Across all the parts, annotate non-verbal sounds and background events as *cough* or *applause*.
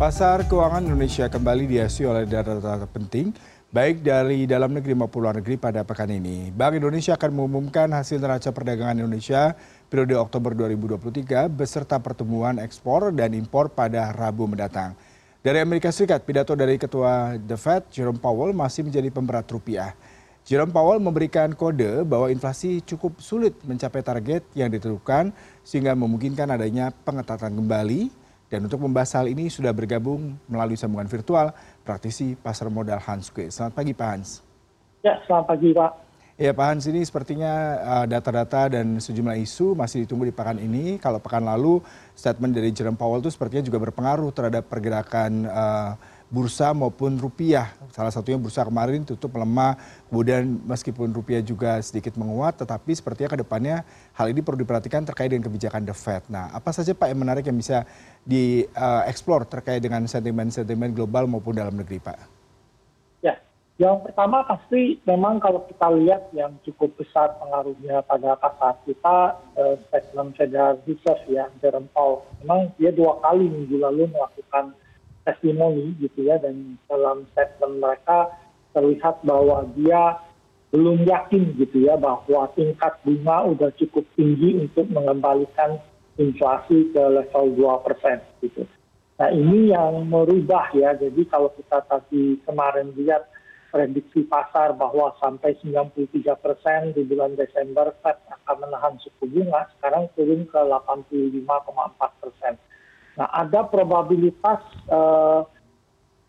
Pasar keuangan Indonesia kembali dihiasi oleh data-data penting, baik dari dalam negeri maupun luar negeri pada pekan ini. Bank Indonesia akan mengumumkan hasil neraca perdagangan Indonesia periode Oktober 2023 beserta pertumbuhan ekspor dan impor pada Rabu mendatang. Dari Amerika Serikat, pidato dari Ketua The Fed, Jerome Powell, masih menjadi pemberat rupiah. Jerome Powell memberikan kode bahwa inflasi cukup sulit mencapai target yang ditentukan sehingga memungkinkan adanya pengetatan kembali dan untuk membahas hal ini sudah bergabung melalui sambungan virtual praktisi pasar modal Hans Kue. Selamat pagi Pak Hans. Ya, selamat pagi Pak. Ya Pak Hans, ini sepertinya data-data dan sejumlah isu masih ditunggu di pekan ini. Kalau pekan lalu statement dari Jerome Powell itu sepertinya juga berpengaruh terhadap pergerakan uh, bursa maupun rupiah. Salah satunya bursa kemarin tutup melemah, kemudian meskipun rupiah juga sedikit menguat, tetapi sepertinya ke depannya hal ini perlu diperhatikan terkait dengan kebijakan The Fed. Nah, apa saja Pak yang menarik yang bisa dieksplor terkait dengan sentimen-sentimen global maupun dalam negeri Pak? Ya, yang pertama pasti memang kalau kita lihat yang cukup besar pengaruhnya pada pasar kita, eh, statement Federal Reserve ya, Jerome Powell. Memang dia dua kali minggu lalu melakukan testimoni gitu ya dan dalam statement mereka terlihat bahwa dia belum yakin gitu ya bahwa tingkat bunga udah cukup tinggi untuk mengembalikan inflasi ke level 2 persen gitu. Nah ini yang merubah ya, jadi kalau kita tadi kemarin lihat prediksi pasar bahwa sampai 93 persen di bulan Desember Fed akan menahan suku bunga, sekarang turun ke 85,4 persen. Nah, ada probabilitas uh,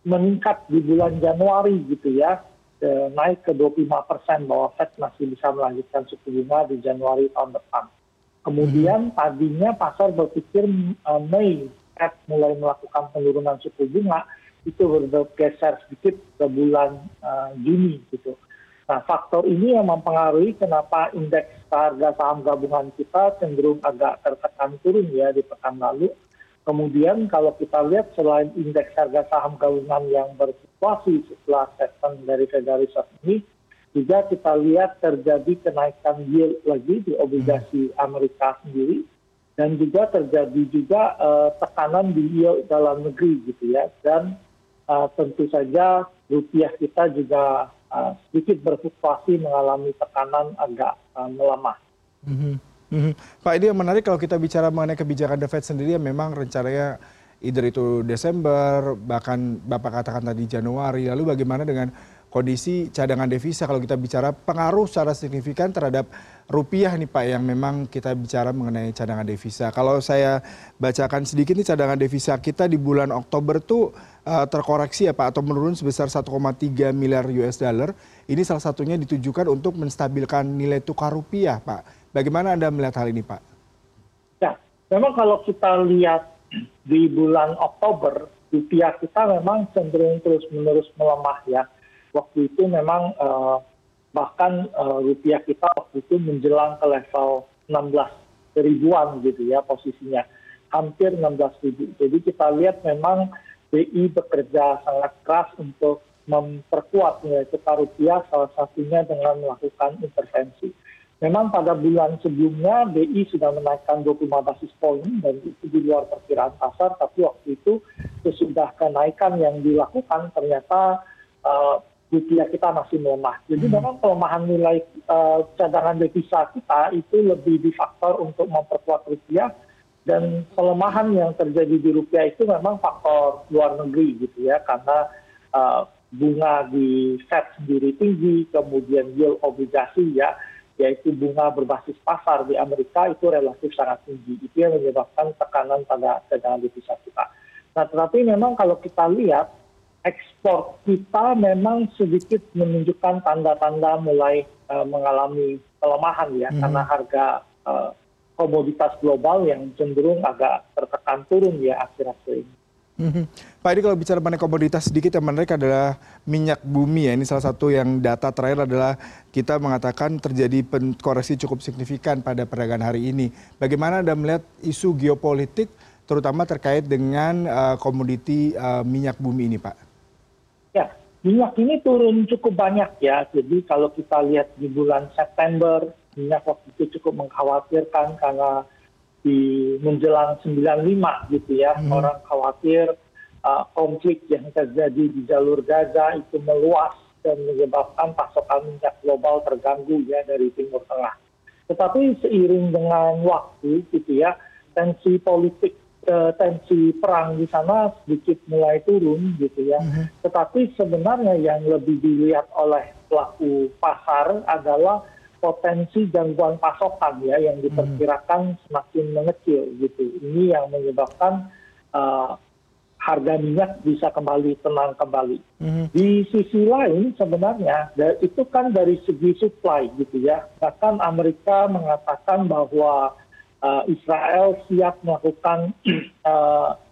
meningkat di bulan Januari gitu ya, naik ke 25 persen bahwa Fed masih bisa melanjutkan suku bunga di Januari tahun depan. Kemudian hmm. tadinya pasar berpikir uh, Mei Fed mulai melakukan penurunan suku bunga itu bergeser sedikit ke bulan uh, Juni gitu. Nah, faktor ini yang mempengaruhi kenapa indeks harga saham gabungan kita cenderung agak tertekan turun ya di pekan lalu kemudian kalau kita lihat selain indeks harga saham gabungan yang berfluktuasi setelah statement dari Federal Reserve ini juga kita lihat terjadi kenaikan yield lagi di obligasi Amerika sendiri dan juga terjadi juga uh, tekanan di yield dalam negeri gitu ya dan uh, tentu saja rupiah kita juga uh, sedikit berfluktuasi mengalami tekanan agak uh, melemah. Mm -hmm. Mhm. Pak ini yang menarik kalau kita bicara mengenai kebijakan The Fed sendiri yang memang rencananya either itu Desember bahkan Bapak katakan tadi Januari lalu bagaimana dengan kondisi cadangan devisa kalau kita bicara pengaruh secara signifikan terhadap rupiah nih Pak yang memang kita bicara mengenai cadangan devisa. Kalau saya bacakan sedikit nih cadangan devisa kita di bulan Oktober tuh uh, terkoreksi ya Pak atau menurun sebesar 1,3 miliar US dollar. Ini salah satunya ditujukan untuk menstabilkan nilai tukar rupiah Pak. Bagaimana Anda melihat hal ini, Pak? Ya, memang kalau kita lihat di bulan Oktober, rupiah kita memang cenderung terus-menerus melemah ya. Waktu itu memang eh, bahkan eh, rupiah kita waktu itu menjelang ke level 16 ribuan gitu ya posisinya. Hampir 16 ribu. Jadi kita lihat memang BI bekerja sangat keras untuk memperkuat nilai tukar rupiah salah satunya dengan melakukan intervensi memang pada bulan sebelumnya bi sudah menaikkan 25 basis poin dan itu di luar perkiraan pasar tapi waktu itu sesudah kenaikan yang dilakukan ternyata uh, rupiah kita masih melemah. Jadi hmm. memang pelemahan nilai uh, cadangan devisa kita itu lebih difaktor untuk memperkuat rupiah dan pelemahan yang terjadi di rupiah itu memang faktor luar negeri gitu ya karena uh, bunga di Fed sendiri tinggi, kemudian yield obligasi ya yaitu bunga berbasis pasar di Amerika itu relatif sangat tinggi. Itu yang menyebabkan tekanan pada cadangan devisa kita. Nah, tetapi memang kalau kita lihat ekspor kita memang sedikit menunjukkan tanda-tanda mulai uh, mengalami pelemahan ya, hmm. karena harga uh, komoditas global yang cenderung agak tertekan turun ya akhir-akhir ini. Mhm. Pak ini kalau bicara mengenai komoditas sedikit yang menarik adalah minyak bumi ya. Ini salah satu yang data terakhir adalah kita mengatakan terjadi koreksi cukup signifikan pada perdagangan hari ini. Bagaimana Anda melihat isu geopolitik terutama terkait dengan uh, komoditi uh, minyak bumi ini Pak? Ya, minyak ini turun cukup banyak ya. Jadi kalau kita lihat di bulan September, minyak waktu itu cukup mengkhawatirkan karena di menjelang 95 gitu ya hmm. orang khawatir uh, konflik yang terjadi di jalur Gaza itu meluas dan menyebabkan pasokan minyak global terganggu ya dari Timur Tengah. Tetapi seiring dengan waktu gitu ya, tensi politik eh, tensi perang di sana sedikit mulai turun gitu ya. Mm -hmm. Tetapi sebenarnya yang lebih dilihat oleh pelaku pasar adalah potensi gangguan pasokan ya yang diperkirakan semakin mengecil gitu. Ini yang menyebabkan uh, harga minyak bisa kembali tenang kembali. Mm-hmm. Di sisi lain sebenarnya itu kan dari segi supply gitu ya. Bahkan Amerika mengatakan bahwa uh, Israel siap melakukan uh, *clears throat*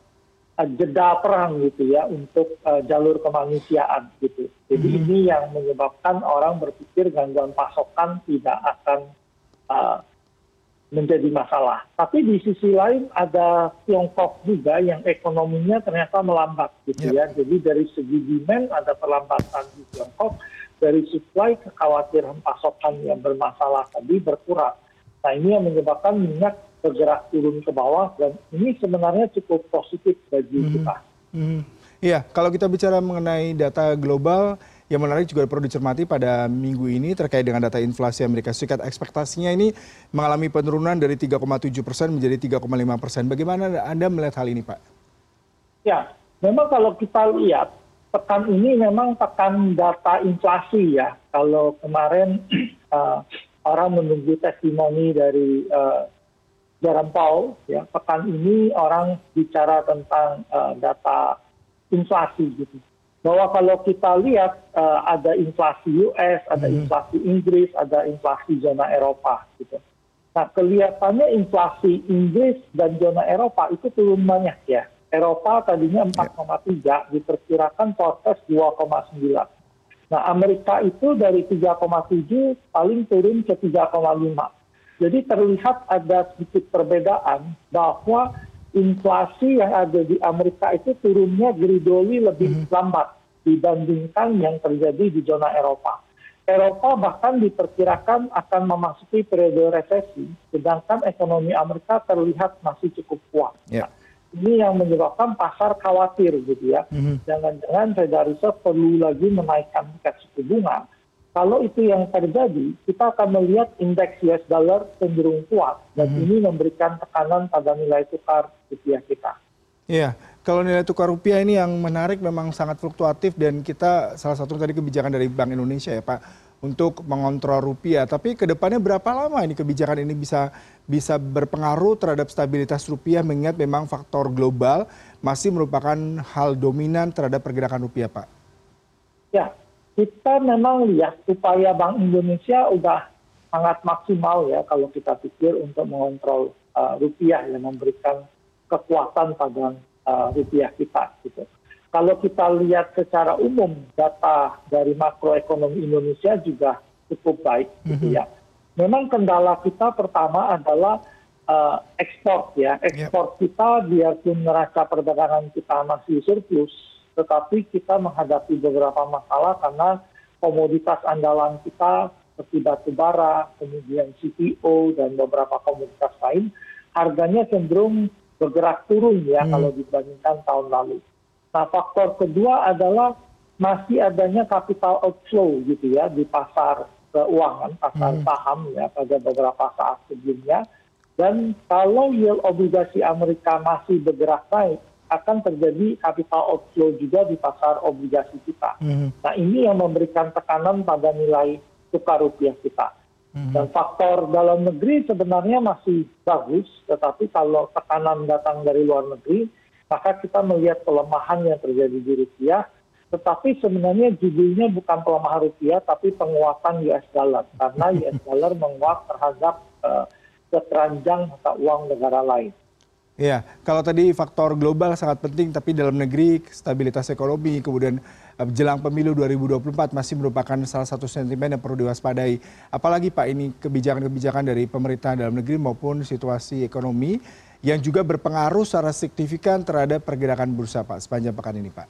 jeda perang gitu ya untuk uh, jalur kemanusiaan gitu. Jadi mm-hmm. ini yang menyebabkan orang berpikir gangguan pasokan tidak akan uh, menjadi masalah. Tapi di sisi lain ada Tiongkok juga yang ekonominya ternyata melambat gitu ya. Jadi dari segi demand ada perlambatan di Tiongkok, dari supply kekhawatiran pasokan yang bermasalah tadi berkurang. Nah ini yang menyebabkan minyak bergerak turun ke bawah dan ini sebenarnya cukup positif bagi hmm. kita. Hmm. Iya, kalau kita bicara mengenai data global, yang menarik juga perlu dicermati pada minggu ini terkait dengan data inflasi Amerika Serikat. Ekspektasinya ini mengalami penurunan dari 3,7 persen menjadi 3,5 persen. Bagaimana Anda melihat hal ini, Pak? Ya, memang kalau kita lihat pekan ini memang pekan data inflasi ya. Kalau kemarin uh, *clears throat* orang menunggu testimoni dari uh, Jerome Powell, ya pekan ini orang bicara tentang uh, data inflasi gitu bahwa kalau kita lihat uh, ada inflasi US, ada hmm. inflasi Inggris, ada inflasi zona Eropa gitu. Nah, kelihatannya inflasi Inggris dan zona Eropa itu turun banyak ya. Eropa tadinya 4,3, ya. diperkirakan forecast 2,9. Nah, Amerika itu dari 3,7 paling turun ke 3,5. Jadi terlihat ada sedikit perbedaan bahwa inflasi yang ada di Amerika itu turunnya gridoli lebih hmm. lambat dibandingkan yang terjadi di zona Eropa. Eropa bahkan diperkirakan akan memasuki periode resesi, sedangkan ekonomi Amerika terlihat masih cukup kuat. Yeah. Ini yang menyebabkan pasar khawatir gitu ya. Mm-hmm. Jangan-jangan Federal Reserve perlu lagi menaikkan tingkat suku bunga. Kalau itu yang terjadi, kita akan melihat indeks US dollar cenderung kuat dan mm-hmm. ini memberikan tekanan pada nilai tukar rupiah kita. Iya, kalau nilai tukar rupiah ini yang menarik memang sangat fluktuatif dan kita salah satu tadi kebijakan dari Bank Indonesia ya Pak untuk mengontrol rupiah. Tapi ke depannya berapa lama ini kebijakan ini bisa bisa berpengaruh terhadap stabilitas rupiah mengingat memang faktor global masih merupakan hal dominan terhadap pergerakan rupiah Pak? Ya, kita memang lihat upaya Bank Indonesia sudah sangat maksimal ya kalau kita pikir untuk mengontrol uh, rupiah yang memberikan kekuatan pada uh, rupiah kita gitu. Kalau kita lihat secara umum data dari makroekonomi Indonesia juga cukup baik gitu mhm. ya. Memang kendala kita pertama adalah uh, ekspor ya. Ekspor kita biarpun neraca perdagangan kita masih surplus, tetapi kita menghadapi beberapa masalah karena komoditas andalan kita seperti batu bara, kemudian CPO dan beberapa komoditas lain harganya cenderung bergerak turun ya hmm. kalau dibandingkan tahun lalu. Nah faktor kedua adalah masih adanya capital outflow gitu ya di pasar keuangan, pasar hmm. saham ya pada beberapa saat sebelumnya. Dan kalau yield obligasi Amerika masih bergerak naik, akan terjadi capital outflow juga di pasar obligasi kita. Hmm. Nah ini yang memberikan tekanan pada nilai tukar rupiah kita. Mhm. Dan faktor dalam negeri sebenarnya masih bagus, tetapi kalau tekanan datang dari luar negeri, maka kita melihat pelemahan yang terjadi di rupiah. Tetapi sebenarnya judulnya bukan pelemahan rupiah, tapi penguatan US dollar. Karena *laughs* US dollar menguat terhadap uh, keteranjang mata uang negara lain. Ya, kalau tadi faktor global sangat penting, tapi dalam negeri stabilitas ekonomi, kemudian eh, jelang pemilu 2024 masih merupakan salah satu sentimen yang perlu diwaspadai. Apalagi Pak ini kebijakan-kebijakan dari pemerintah dalam negeri maupun situasi ekonomi yang juga berpengaruh secara signifikan terhadap pergerakan bursa Pak sepanjang pekan ini Pak.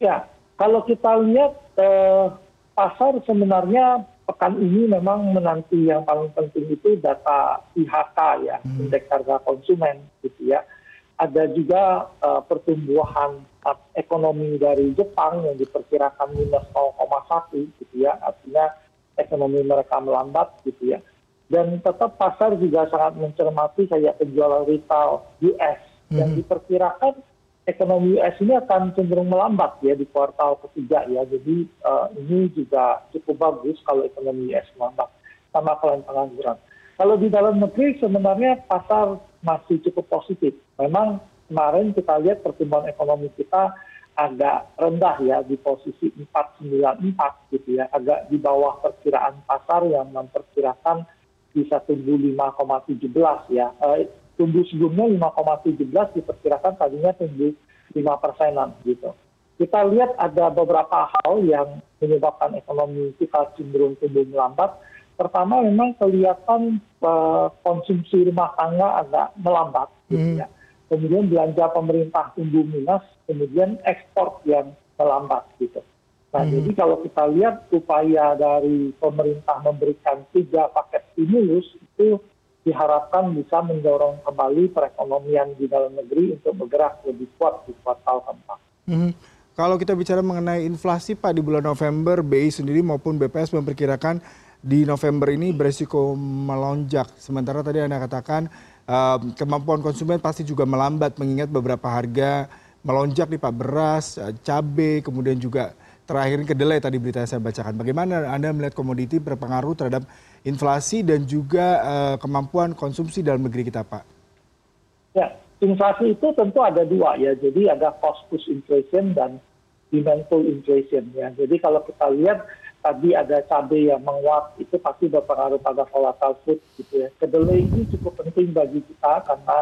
Ya, kalau kita lihat eh, pasar sebenarnya pekan ini memang menanti yang paling penting itu data IHK ya, hmm. indeks harga konsumen gitu ya. ada juga pertumbuhan ekonomi dari jepang yang diperkirakan minus satu gitu ya artinya ekonomi mereka melambat gitu ya dan tetap pasar juga sangat mencermati kayak penjualan retail US yang diperkirakan ekonomi US ini akan cenderung melambat ya di kuartal ketiga ya. Jadi uh, ini juga cukup bagus kalau ekonomi US melambat sama klien pengangguran. Kalau di dalam negeri sebenarnya pasar masih cukup positif. Memang kemarin kita lihat pertumbuhan ekonomi kita agak rendah ya di posisi 494 gitu ya, agak di bawah perkiraan pasar yang memperkirakan bisa tumbuh 5,17 ya. Uh, tumbuh sebelumnya 5,17 diperkirakan tadinya tumbuh 5 persenan gitu. Kita lihat ada beberapa hal yang menyebabkan ekonomi kita cenderung tumbuh melambat. Pertama memang kelihatan uh, konsumsi rumah tangga agak melambat gitu hmm. ya. Kemudian belanja pemerintah tumbuh minus, kemudian ekspor yang melambat gitu. Nah, hmm. jadi kalau kita lihat upaya dari pemerintah memberikan tiga paket stimulus itu diharapkan bisa mendorong kembali perekonomian di dalam negeri untuk bergerak lebih kuat di kuartal keempat. Hmm. Kalau kita bicara mengenai inflasi Pak di bulan November, BI sendiri maupun BPS memperkirakan di November ini beresiko melonjak. Sementara tadi Anda katakan uh, kemampuan konsumen pasti juga melambat mengingat beberapa harga melonjak nih Pak beras, uh, cabai, kemudian juga terakhir kedelai tadi berita yang saya bacakan. Bagaimana Anda melihat komoditi berpengaruh terhadap inflasi dan juga uh, kemampuan konsumsi dalam negeri kita, Pak? Ya, inflasi itu tentu ada dua ya. Jadi ada cost push inflation dan demand pull inflation ya. Jadi kalau kita lihat tadi ada cabai yang menguat itu pasti berpengaruh pada volatile food gitu ya. Kedelai ini cukup penting bagi kita karena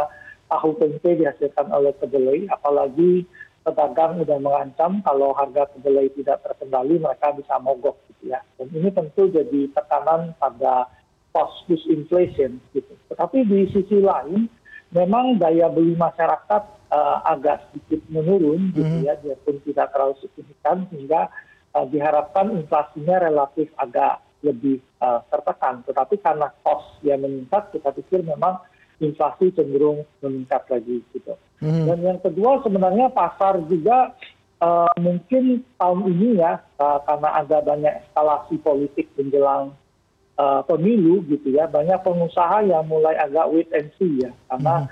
tahu tempe dihasilkan oleh kedelai, apalagi pedagang sudah mengancam kalau harga kedelai tidak terkendali mereka bisa mogok gitu ya. Dan ini tentu jadi tekanan pada cost inflation gitu. Tetapi di sisi lain memang daya beli masyarakat uh, agak sedikit menurun gitu ya, dia pun tidak terlalu signifikan sehingga uh, diharapkan inflasinya relatif agak lebih uh, tertekan. Tetapi karena cost yang meningkat, kita pikir memang inflasi cenderung meningkat lagi gitu. Hmm. Dan yang kedua sebenarnya pasar juga uh, mungkin tahun ini ya uh, karena ada banyak eskalasi politik menjelang uh, pemilu gitu ya banyak pengusaha yang mulai agak wait and see ya karena hmm.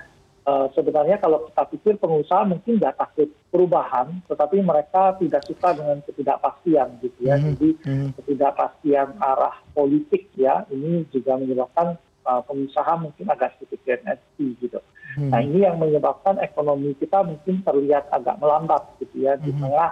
uh, sebenarnya kalau kita pikir pengusaha mungkin nggak takut perubahan tetapi mereka tidak suka dengan ketidakpastian gitu ya hmm. jadi hmm. ketidakpastian arah politik ya ini juga menyebabkan pengusaha mungkin agak sedikit see gitu. Hmm. Nah ini yang menyebabkan ekonomi kita mungkin terlihat agak melambat gitu ya di hmm. tengah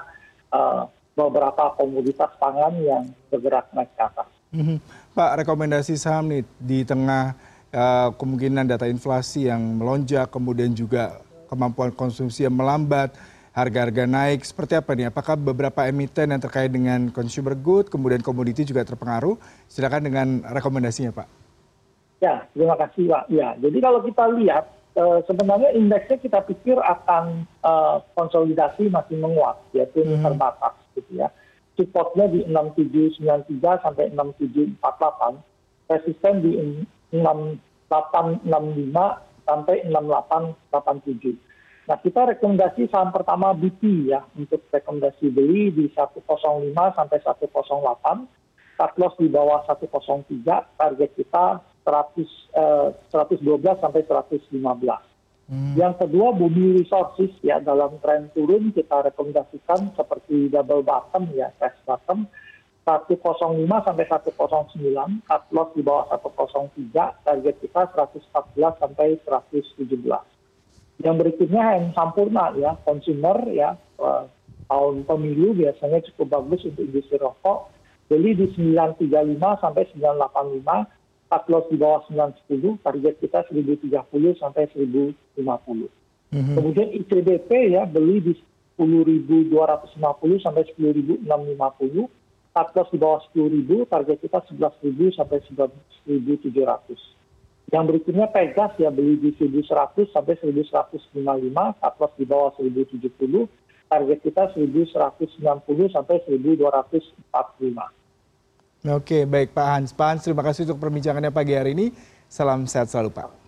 uh, beberapa komoditas pangan yang bergerak naik ke atas. Hmm. Pak, rekomendasi saham nih di tengah uh, kemungkinan data inflasi yang melonjak, kemudian juga kemampuan konsumsi yang melambat, harga-harga naik, seperti apa nih? Apakah beberapa emiten yang terkait dengan consumer good, kemudian komoditi juga terpengaruh? Silakan dengan rekomendasinya, Pak. Ya, terima kasih Pak. Ya, jadi kalau kita lihat Eh, sebenarnya indeksnya kita pikir akan uh, konsolidasi masih menguat, yaitu mm -hmm. terbatas gitu ya. Supportnya di 6793 sampai 6748, resisten di 6865 sampai 6887. Nah, kita rekomendasi saham pertama BP ya, untuk rekomendasi beli di 105 sampai 108, cut loss di bawah 103, target kita 100, 112 eh, sampai 115. Hmm. Yang kedua bumi resources ya dalam tren turun kita rekomendasikan seperti double bottom ya test bottom 105 sampai 109 cut loss di bawah 103 target kita 114 sampai 117 yang berikutnya yang sampurna ya consumer ya eh, tahun pemilu biasanya cukup bagus untuk industri rokok beli di 935 sampai 985 cut loss di bawah 910, target kita 1030 sampai 1050. Mm-hmm. Kemudian ICBP ya beli di 10.250 sampai 10.650, cut loss di bawah 10.000, target kita 11.000 sampai 11.700. Yang berikutnya Pegas ya beli di 1100 sampai 1155, cut loss di bawah 1070, target kita 1190 sampai 1245. Oke, baik Pak Hans. Pak Hans, terima kasih untuk perbincangannya pagi hari ini. Salam sehat selalu Pak.